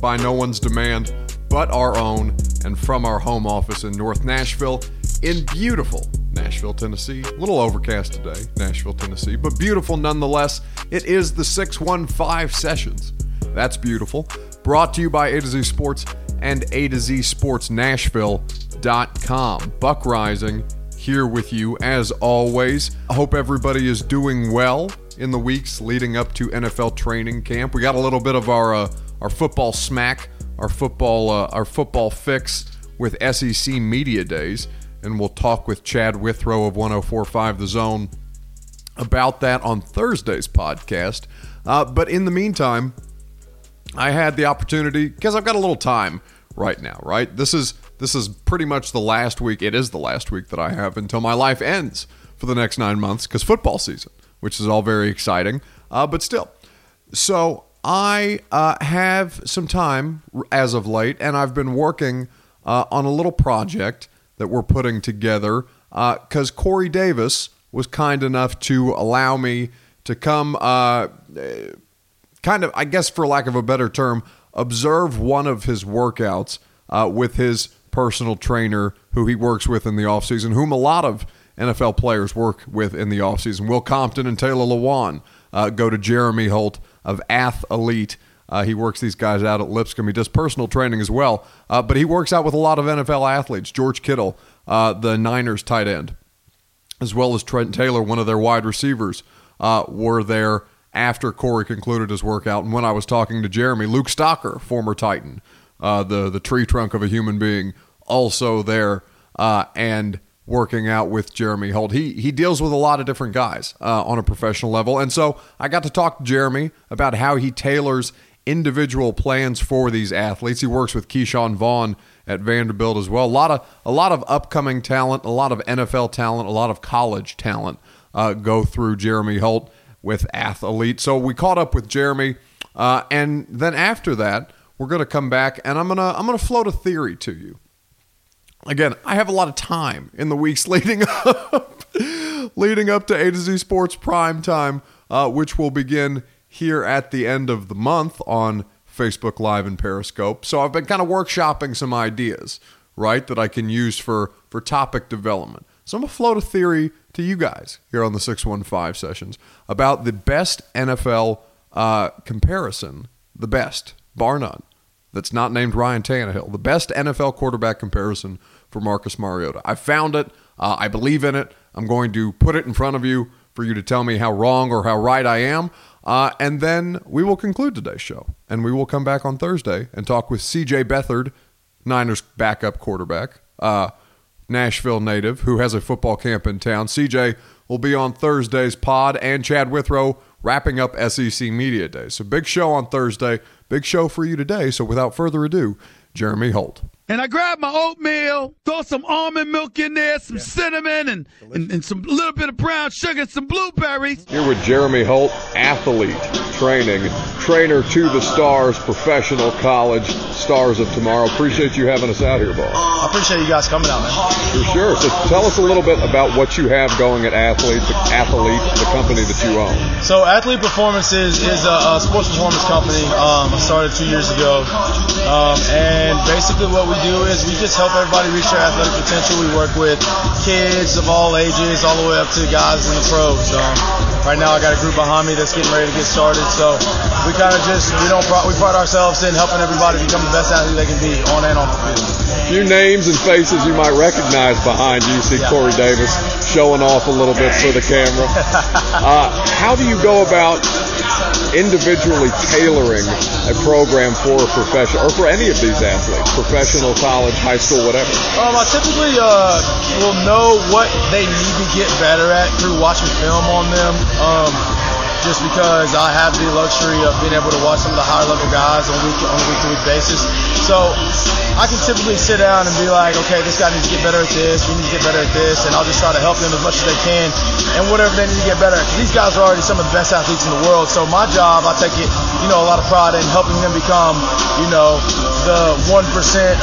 by no one's demand but our own and from our home office in North Nashville in beautiful Nashville, Tennessee. A little overcast today, Nashville, Tennessee, but beautiful nonetheless. It is the 615 sessions. That's beautiful. Brought to you by A to Z Sports and A to Z Sports Nashville.com. Buck Reising here with you as always. I hope everybody is doing well in the weeks leading up to NFL training camp. We got a little bit of our uh, our football smack, our football uh, our football fix with SEC media days, and we'll talk with Chad Withrow of 104.5 The Zone about that on Thursday's podcast. Uh, but in the meantime, I had the opportunity because I've got a little time right now. Right, this is this is pretty much the last week. It is the last week that I have until my life ends for the next nine months because football season, which is all very exciting. Uh, but still, so I uh, have some time as of late, and I've been working uh, on a little project that we're putting together because Corey Davis was kind enough to allow me to come, uh, kind of, I guess, for lack of a better term, observe one of his workouts uh, with his personal trainer who he works with in the offseason, whom a lot of NFL players work with in the offseason. Will Compton and Taylor Lewan uh, go to Jeremy Holt of Ath Elite. Uh, he works these guys out at Lipscomb. He does personal training as well, uh, but he works out with a lot of NFL athletes. George Kittle, uh, the Niners tight end, as well as Trent Taylor, one of their wide receivers, uh, were there after Corey concluded his workout. And when I was talking to Jeremy, Luke Stocker, former Titan, uh, the the tree trunk of a human being, also there uh, and working out with Jeremy Holt. He he deals with a lot of different guys uh, on a professional level, and so I got to talk to Jeremy about how he tailors individual plans for these athletes. He works with Ke'Shawn Vaughn at Vanderbilt as well. A lot of a lot of upcoming talent, a lot of NFL talent, a lot of college talent uh, go through Jeremy Holt with Athlete. So we caught up with Jeremy, uh, and then after that, we're going to come back and I'm gonna I'm gonna float a theory to you. Again, I have a lot of time in the weeks leading up leading up to A to Z Sports Prime Time, uh, which will begin here at the end of the month on Facebook Live and Periscope. So I've been kind of workshopping some ideas, right, that I can use for for topic development. So I'm gonna float a theory to you guys here on the 615 sessions about the best NFL uh, comparison, the best, bar none, that's not named Ryan Tannehill. The best NFL quarterback comparison for Marcus Mariota. I found it. Uh, I believe in it. I'm going to put it in front of you for you to tell me how wrong or how right I am. Uh, and then we will conclude today's show. And we will come back on Thursday and talk with CJ Beathard, Niners backup quarterback, uh, Nashville native, who has a football camp in town. CJ will be on Thursday's pod, and Chad Withrow wrapping up SEC Media Day. So big show on Thursday. Big show for you today. So without further ado, Jeremy Holt. And I grabbed my oatmeal, throw some almond milk in there, some yeah. cinnamon, and, and, and some little bit of brown sugar, some blueberries. Here with Jeremy Holt, athlete, training, trainer to the stars, professional college stars of tomorrow. Appreciate you having us out here, boss. I appreciate you guys coming out, man. For sure. So tell us a little bit about what you have going at Athlete, the Athlete, the company that you own. So Athlete Performances is a, a sports performance company. Um, I started two years ago, um, and basically what we do is we just help everybody reach their athletic potential. We work with kids of all ages, all the way up to guys in the pros. Um, right now, I got a group behind me that's getting ready to get started. So we kind of just we don't we pride ourselves in helping everybody become the best athlete they can be on and off the field. Few names and faces you might recognize behind you. You see yeah. Corey Davis showing off a little bit for the camera. Uh, how do you go about individually tailoring a program for a professional or for any of these athletes, professional, college, high school, whatever? Um, I typically uh, will know what they need to get better at through watching film on them. Um, just because I have the luxury of being able to watch some of the higher level guys on on a week to week basis. So I can typically sit down and be like, okay, this guy needs to get better at this, we need to get better at this, and I'll just try to help them as much as they can and whatever they need to get better at. These guys are already some of the best athletes in the world, so my job, I take it, you know, a lot of pride in helping them become, you know, the 1%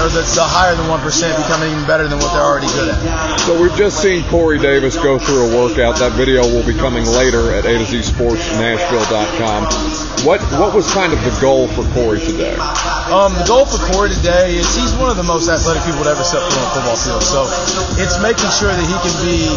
or the, the higher than 1% becoming even better than what they're already good at. So we've just seen Corey Davis go through a workout. That video will be coming later at A to Z Sports Nashville.com. What what was kind of the goal for Corey today? Um, the goal for Corey today is he's one of the most athletic people to ever step foot on a football field. So it's making sure that he can be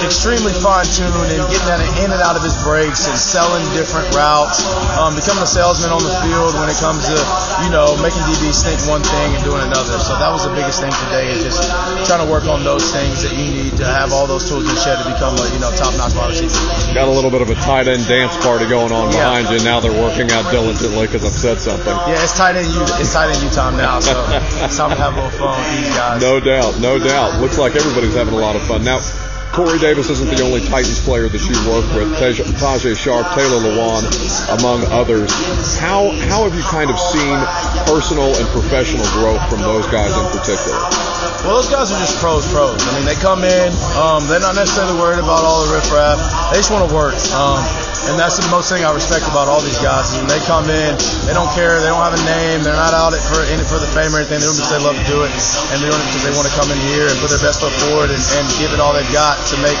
extremely fine-tuned and getting in and out of his breaks and selling different routes, um, becoming a salesman on the field when it comes to you know making DBs think one thing and doing another. So that was the biggest thing today is just trying to work on those things that you need to have all those tools in shed to become a you know top-notch wide receiver. Got a little bit of a tight end dance party going on Yeah. behind you. Now they're working out diligently because I've said something. Yeah, it's tight end you. It's tight end you time now, so it's time to have a little fun with these guys. No doubt, no doubt. Looks like everybody's having a lot of fun. Now, Corey Davis isn't the only Titans player that you work with. Taj- Tajae Sharpe, Taylor Lewan, among others. How how have you kind of seen personal and professional growth from those guys in particular? Well, those guys are just pros, pros. I mean, they come in, um, they're not necessarily worried about all the riffraff. They just want to work. Um, and that's the most thing I respect about all these guys. I mean, they come in, they don't care, they don't have a name, they're not out it for in for the fame or anything. They do it because they love to do it, and they're doing it because they want to come in here and put their best foot forward and, and give it all they've got to make,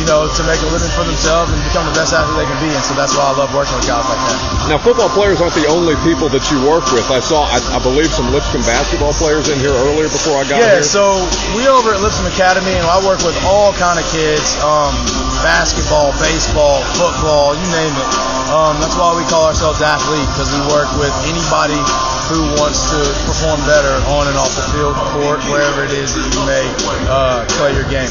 you know, to make a living for themselves and become the best athlete they can be. And so that's why I love working with guys like that. Now, football players aren't the only people that you work with. I saw, I, I believe, some Lipscomb basketball players in here earlier before I got Yeah, here. So we over at Lipscomb Academy, and I work with all kind of kids, um, basketball, baseball, football, you name it. Um, that's why we call ourselves athlete because we work with anybody who wants to perform better on and off the field, court, wherever it is that you may uh, play your game.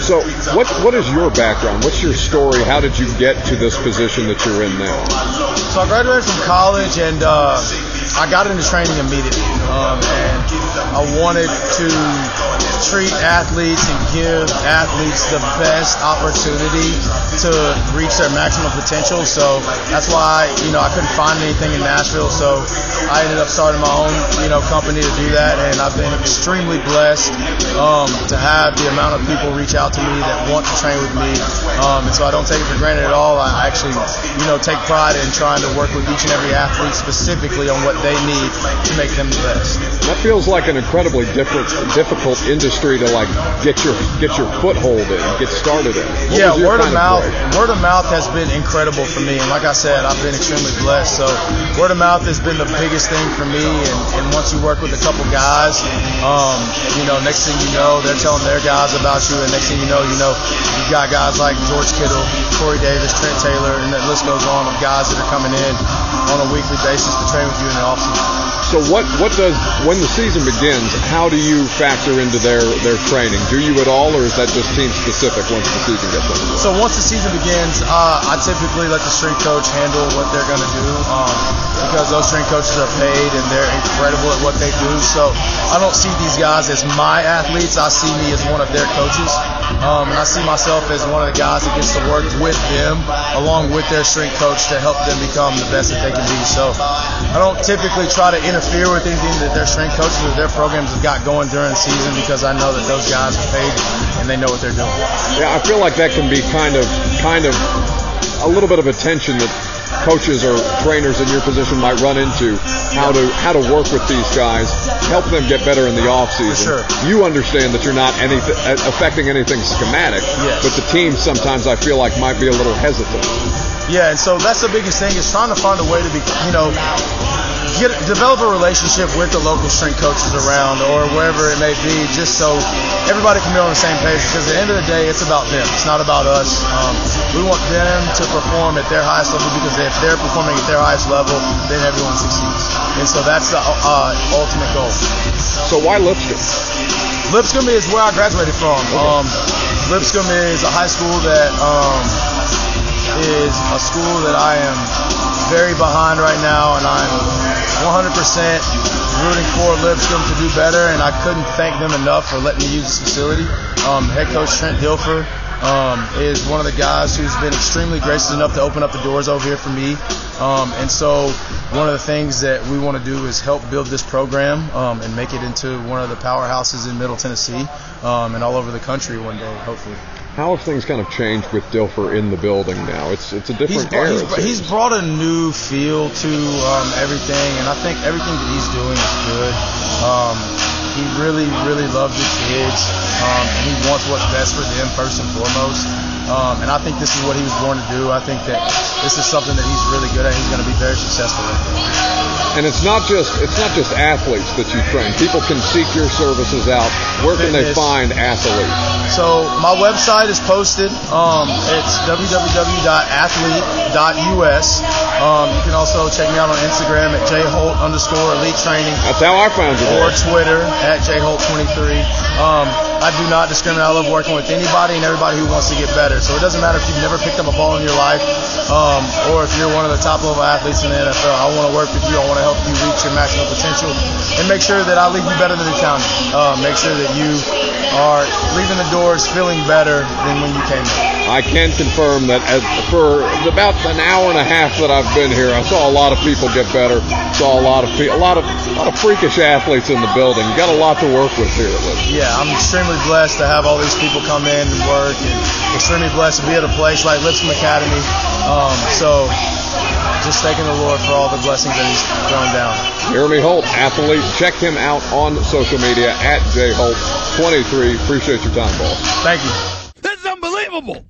So, what what is your background? What's your story? How did you get to this position that you're in now? So I graduated from college and uh, I got into training immediately. Um, and I wanted to treat athletes and give athletes the best opportunity to reach their maximum potential. So that's why, you know, I couldn't find anything in Nashville. So I ended up starting my own, you know, company to do that. And I've been extremely blessed um, to have the amount of people reach out to me that want to train with me. Um, and so I don't take it for granted at all. I actually, you know, take pride in trying to work with each and every athlete specifically on what they need to make them the best. That feels like an incredibly different, difficult industry to like get your get your foothold in, get started in. What yeah, word of mouth. break? Word of mouth has been incredible for me, and like I said, I've been extremely blessed. So, word of mouth has been the biggest thing for me. And, and once you work with a couple guys, um, you know, next thing you know, they're telling their guys about you, and next thing you know, you know, you've got guys like George Kittle, Corey Davis, Trent Taylor, and the list goes on of guys that are coming in on a weekly basis to train with you in the offseason. So what what does when the season begins? How do you factor into their their training? Do you at all, or is that just team specific once the season gets underway? So once the season begins, uh, I typically let the strength coach handle what they're going to do um, because those strength coaches are paid and they're incredible at what they do. So I don't see these guys as my athletes. I see me as one of their coaches. Um, and I see myself as one of the guys that gets to work with them along with their strength coach to help them become the best that they can be. So I don't typically try to interfere with anything that their strength coaches or their programs have got going during the season because I know that those guys are paid and they know what they're doing. Yeah, I feel like that can be kind of kind of a little bit of a tension that coaches or trainers in your position might run into how to how to work with these guys, help them get better in the off season. sure. You understand that you're not anything affecting anything schematic, Yes. but the team sometimes I feel like might be a little hesitant. Yeah, and so that's the biggest thing is trying to find a way to be, you know, get develop a relationship with the local strength coaches around or wherever it may be, just so everybody can be on the same page. Because at the end of the day, it's about them. It's not about us. Um, we want them to perform at their highest level because if they're performing at their highest level, then everyone succeeds. And so that's the uh, ultimate goal. So why Lipscomb? Lipscomb is where I graduated from. Um, Lipscomb is a high school that um, is a school that I am very behind right now, and I'm 100% rooting for Lipscomb to do better. And I couldn't thank them enough for letting me use this facility. Um, head coach Trent Dilfer um, is one of the guys who's been extremely gracious enough to open up the doors over here for me. Um, and so one of the things that we want to do is help build this program um, and make it into one of the powerhouses in Middle Tennessee um, and all over the country one day, hopefully. How have things kind of changed with Dilfer in the building now? It's it's a different brought, era. he's, he's brought a new feel to um, everything, and I think everything that he's doing is good. Um, he really, really loves the kids, um, and he wants what's best for them first and foremost. Um, and I think this is what he was born to do. I think that this is something that he's really good at. He's going to be very successful in. And it's not just it's not just athletes that you train. People can seek your services out. Where can they find athletes? So my website is posted. Um, it's www.athlete.us. Um, you can also check me out on Instagram at jholt underscore elite training That's how I found you. or. Twitter at jholt23. I do not discriminate. I love working with anybody and everybody who wants to get better. So it doesn't matter if you've never picked up a ball in your life um, or if you're one of the top level athletes in the NFL. I want to work with you. I want to help you reach your maximum potential and make sure that I leave you better than found me. Uh, make sure that you are leaving the doors feeling better than when you came in. I can confirm that as, for about an hour and a half that I've been here, I saw a lot of people get better. Saw a lot of pe- a lot of a lot of freakish athletes in the building. Got a lot to work with here. Yeah, I'm extremely blessed to have all these people come in and work, and extremely blessed to be at a place like Lipscomb Academy. Um, so, just thanking the Lord for all the blessings that He's thrown down. Jeremy Holt, athlete. Check him out on social media at jholt23. Appreciate your time, boss. Thank you. This is unbelievable.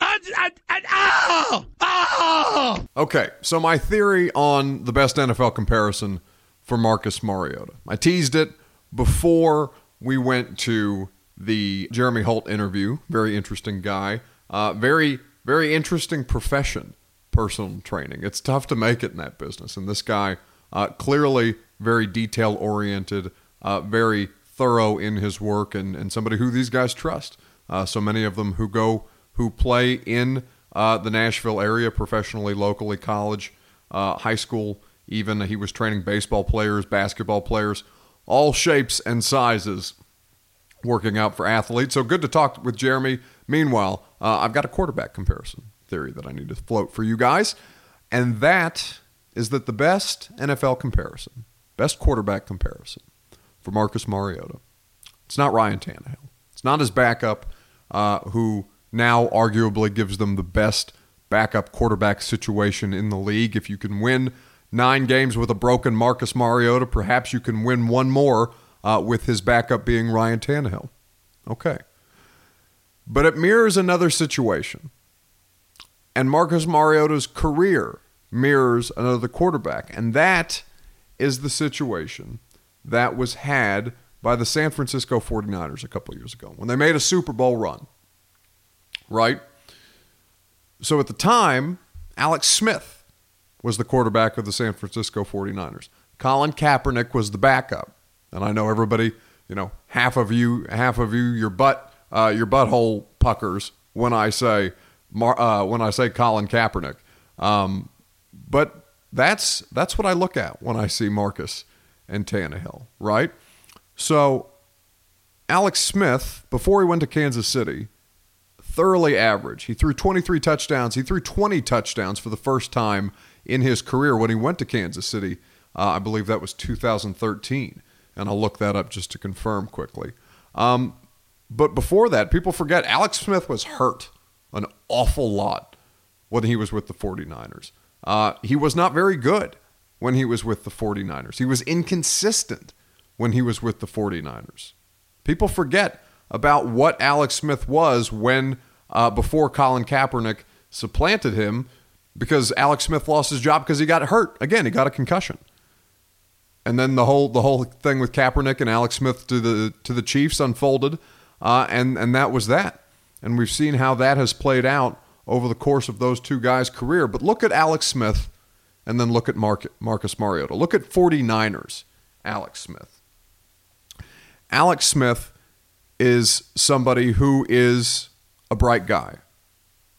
I, I, I, ah, ah. Okay, so my theory on the best NFL comparison for Marcus Mariota. I teased it before we went to the Jeremy Holt interview. Very interesting guy. Uh, very, very interesting profession, personal training. It's tough to make it in that business. And this guy, uh, clearly very detail oriented, uh, very thorough in his work, and, and somebody who these guys trust. Uh, so many of them who go, who play in uh, the Nashville area professionally, locally, college, uh, high school, even. He was training baseball players, basketball players, all shapes and sizes working out for athletes. So good to talk with Jeremy. Meanwhile, uh, I've got a quarterback comparison theory that I need to float for you guys. And that is that the best NFL comparison, best quarterback comparison for Marcus Mariota, it's not Ryan Tannehill. It's not his backup, uh, who now arguably gives them the best backup quarterback situation in the league. If you can win nine games with a broken Marcus Mariota, perhaps you can win one more uh, with his backup being Ryan Tannehill. Okay. But it mirrors another situation. And Marcus Mariota's career mirrors another quarterback. And that is the situation that was had by the San Francisco 49ers a couple years ago when they made a Super Bowl run. Right? So at the time, Alex Smith was the quarterback of the San Francisco 49ers. Colin Kaepernick was the backup. And I know everybody, you know, half of you, half of you, your butt, uh, your butthole puckers when I say, Mar- uh, when I say Colin Kaepernick. Um, but that's that's what I look at when I see Marcus and Tannehill, right? So Alex Smith, before he went to Kansas City, thoroughly average. He threw 23 touchdowns. He threw 20 touchdowns for the first time in his career when he went to Kansas City. Uh, I believe that was 2013. And I'll look that up just to confirm quickly. Um, but before that, people forget Alex Smith was hurt an awful lot when he was with the 49ers. Uh, he was not very good when he was with the 49ers. He was inconsistent when he was with the 49ers. People forget about what Alex Smith was when uh, before Colin Kaepernick supplanted him because Alex Smith lost his job because he got hurt. Again, he got a concussion. And then the whole the whole thing with Kaepernick and Alex Smith to the to the Chiefs unfolded, uh, and and that was that. And we've seen how that has played out over the course of those two guys' career. But look at Alex Smith, and then look at Mark, Marcus Mariota. Look at 49ers, Alex Smith. Alex Smith is somebody who is a bright guy,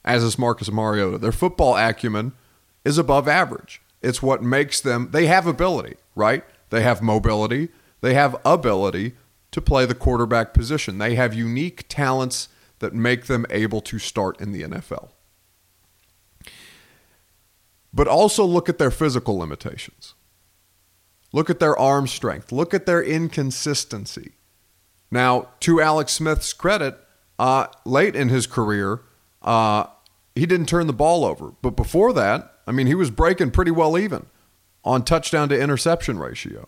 as is Marcus Mariota. Their football acumen is above average. It's what makes them, they have ability, right? They have mobility, they have ability to play the quarterback position. They have unique talents that make them able to start in the NFL. But also look at their physical limitations. Look at their arm strength. Look at their inconsistency. Now, to Alex Smith's credit, uh, late in his career, uh, he didn't turn the ball over. But before that, I mean, he was breaking pretty well even on touchdown to interception ratio.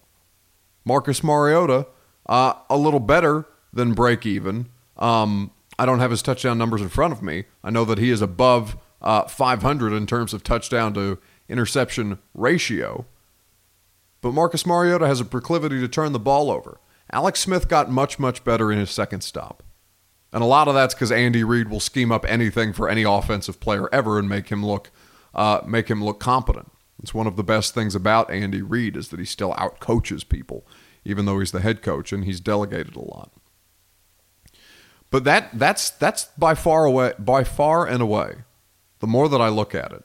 Marcus Mariota, uh, a little better than break even um, I don't have his touchdown numbers in front of me. I know that he is above uh, 500 in terms of touchdown to interception ratio. But Marcus Mariota has a proclivity to turn the ball over. Alex Smith got much, much better in his second stop. And a lot of that's because Andy Reid will scheme up anything for any offensive player ever and make him look uh, make him look competent. It's one of the best things about Andy Reid is that he still outcoaches people, even though he's the head coach and he's delegated a lot. But that that's that's by far away by far and away, the more that I look at it,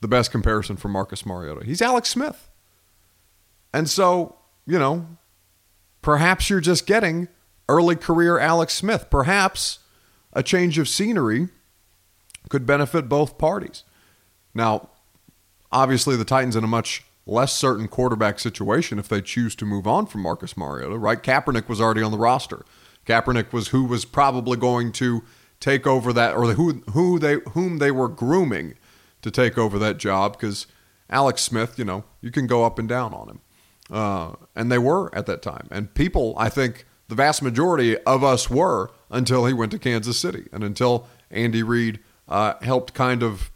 the best comparison for Marcus Mariota. He's Alex Smith. And so, you know, perhaps you're just getting early career Alex Smith. Perhaps a change of scenery could benefit both parties. Now, obviously, the Titans in a much less certain quarterback situation if they choose to move on from Marcus Mariota, right? Kaepernick was already on the roster. Kaepernick was who was probably going to take over that, or who who they whom they were grooming to take over that job because Alex Smith, you know, you can go up and down on him, uh, and they were at that time. And people, I think, the vast majority of us were until he went to Kansas City and until Andy Reid uh, helped kind of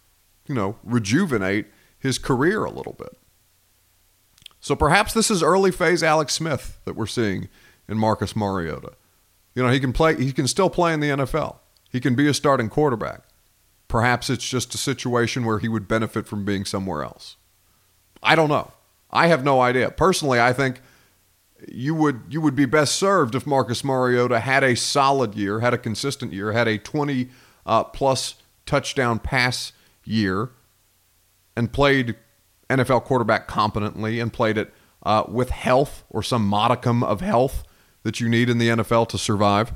you know, rejuvenate his career a little bit. So perhaps this is early phase Alex Smith that we're seeing in Marcus Mariota. You know, he can play he can still play in the NFL. He can be a starting quarterback. Perhaps it's just a situation where he would benefit from being somewhere else. I don't know. I have no idea. Personally, I think you would you would be best served if Marcus Mariota had a solid year, had a consistent year, had a 20 uh, plus touchdown pass year and played NFL quarterback competently and played it uh, with health or some modicum of health that you need in the NFL to survive,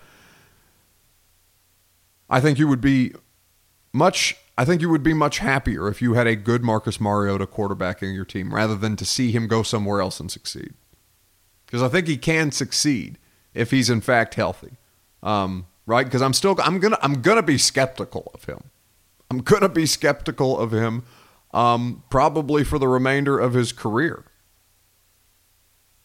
I think you would be much. I think you would be much happier if you had a good Marcus Mariota quarterbacking your team rather than to see him go somewhere else and succeed. Because I think he can succeed if he's in fact healthy, um, right? Because I'm still I'm gonna I'm gonna be skeptical of him. I'm to be skeptical of him um, probably for the remainder of his career.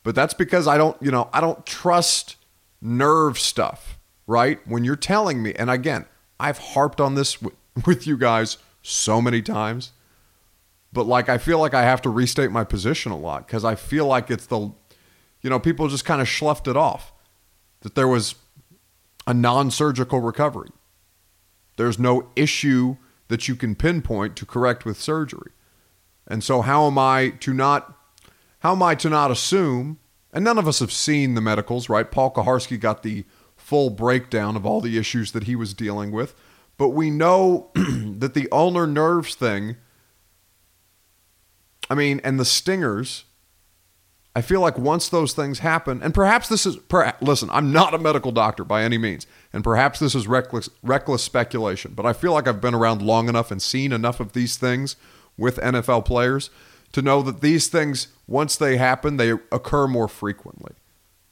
But that's because I don't, you know, I don't trust nerve stuff, right? When you're telling me, and again, I've harped on this w- with you guys so many times, but like I feel like I have to restate my position a lot because I feel like it's the, you know, people just kind of sloughed it off that there was a non surgical recovery. There's no issue that you can pinpoint to correct with surgery. And so how am I to not how am I to not assume and none of us have seen the medicals, right? Paul Kuharsky got the full breakdown of all the issues that he was dealing with, but we know that the ulnar nerves thing I mean, and the stingers I feel like once those things happen, and perhaps this is, listen, I'm not a medical doctor by any means, and perhaps this is reckless, reckless speculation, but I feel like I've been around long enough and seen enough of these things with NFL players to know that these things, once they happen, they occur more frequently,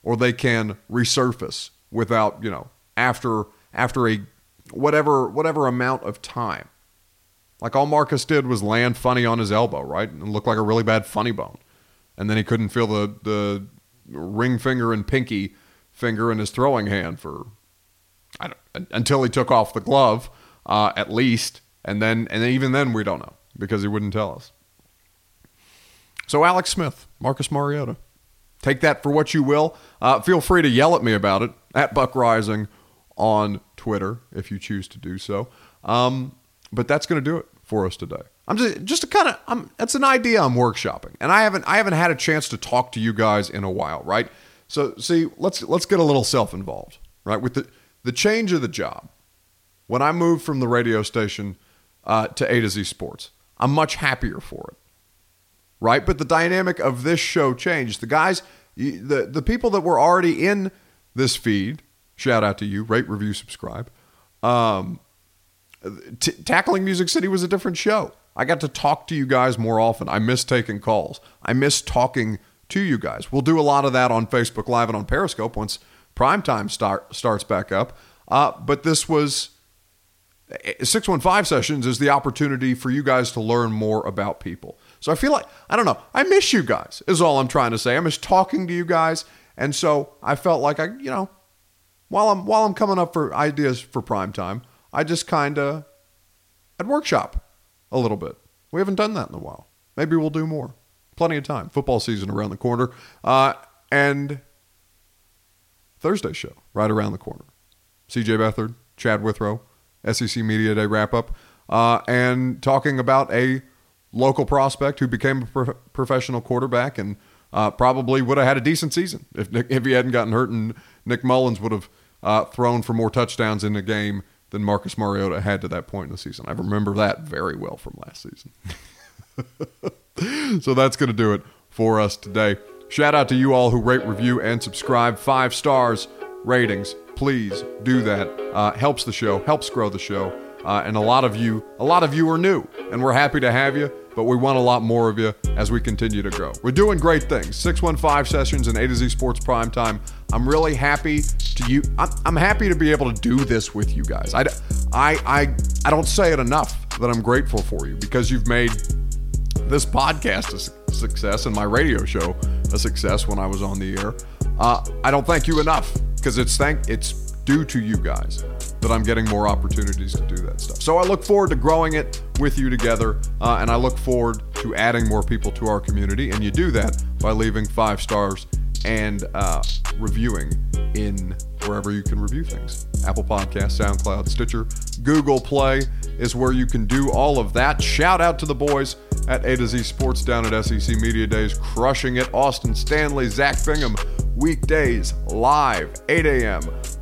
or they can resurface without, you know, after after a whatever whatever amount of time. Like all Marcus did was land funny on his elbow, right, and look like a really bad funny bone and then he couldn't feel the the ring finger and pinky finger in his throwing hand for until he took off the glove, uh, at least, and then and even then we don't know because he wouldn't tell us. So Alex Smith, Marcus Mariota, take that for what you will. Uh, feel free to yell at me about it at Buck Reising on Twitter if you choose to do so. Um, but that's going to do it for us today. I'm just just to kind of I'm that's an idea I'm workshopping. And I haven't I haven't had a chance to talk to you guys in a while, right? So see, let's let's get a little self-involved, right? With the the change of the job. When I moved from the radio station uh, to A to Z Sports, I'm much happier for it. Right? But the dynamic of this show changed. The guys the the people that were already in this feed, shout out to you, rate, review, subscribe. Um, t- tackling Music City was a different show. I got to talk to you guys more often. I miss taking calls. I miss talking to you guys. We'll do a lot of that on Facebook Live and on Periscope once primetime start, starts back up. Uh, but this was 615 sessions is the opportunity for you guys to learn more about people. So I feel like, I don't know, I miss you guys, is all I'm trying to say. I miss talking to you guys. And so I felt like I, you know, while I'm while I'm coming up for ideas for prime time, I just kind of I'd workshop a little bit. We haven't done that in a while. Maybe we'll do more. Plenty of time. Football season around the corner, uh, and Thursday show right around the corner. CJ Beathard, Chad Withrow, SEC Media Day wrap up, uh, and talking about a local prospect who became a pro- professional quarterback and uh, probably would have had a decent season if Nick, if he hadn't gotten hurt and Nick Mullens would have uh, thrown for more touchdowns in the game than Marcus Mariota had to that point in the season. I remember that very well from last season. so that's going to do it for us today. Shout out to you all who rate, review, and subscribe. Five stars ratings. Please do that. Uh, helps the show, helps grow the show. Uh, and a lot of you, a lot of you are new, and we're happy to have you. But we want a lot more of you as we continue to grow. We're doing great things. 615 sessions and A to Z Sports Prime Time. I'm really happy to you. I'm, I'm happy to be able to do this with you guys. I, I, I, I don't say it enough that I'm grateful for you because you've made this podcast a success and my radio show a success when I was on the air. Uh, I don't thank you enough because it's thank it's due to you guys that I'm getting more opportunities to do that stuff. So I look forward to growing it with you together, uh, and I look forward to adding more people to our community. And you do that by leaving five stars and uh, reviewing in wherever you can review things. Apple Podcast, SoundCloud, Stitcher, Google Play is where you can do all of that. Shout out to the boys at A to Z Sports down at SEC Media Days, crushing it. Austin Stanley, Zach Bingham, weekdays live, 8 a.m.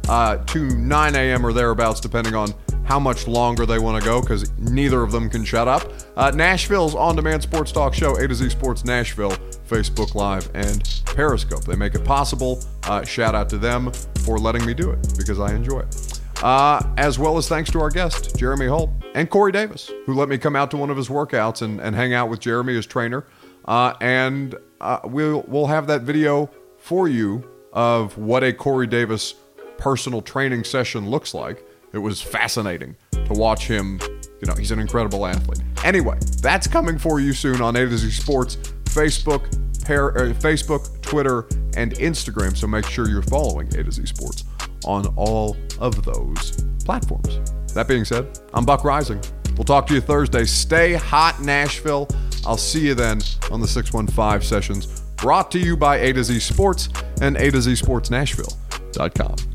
Uh, to 9 a.m. or thereabouts, depending on how much longer they want to go, because neither of them can shut up. Uh, Nashville's on demand sports talk show, A to Z Sports Nashville, Facebook Live, and Periscope. They make it possible. Uh, shout out to them for letting me do it because I enjoy it. Uh, as well as thanks to our guest, Jeremy Holt, and Corey Davis, who let me come out to one of his workouts and, and hang out with Jeremy as trainer. Uh, and uh, we'll, we'll have that video for you of what a Corey Davis personal training session looks like. It was fascinating to watch him. You know, he's an incredible athlete. Anyway, that's coming for you soon on A to Z Sports, Facebook, pair, uh, Facebook, Twitter, and Instagram. So make sure you're following A to Z Sports on all of those platforms. That being said, I'm Buck Reising. We'll talk to you Thursday. Stay hot, Nashville. I'll see you then on the 615 sessions brought to you by A to Z Sports and A to Z Sports Nashville.com.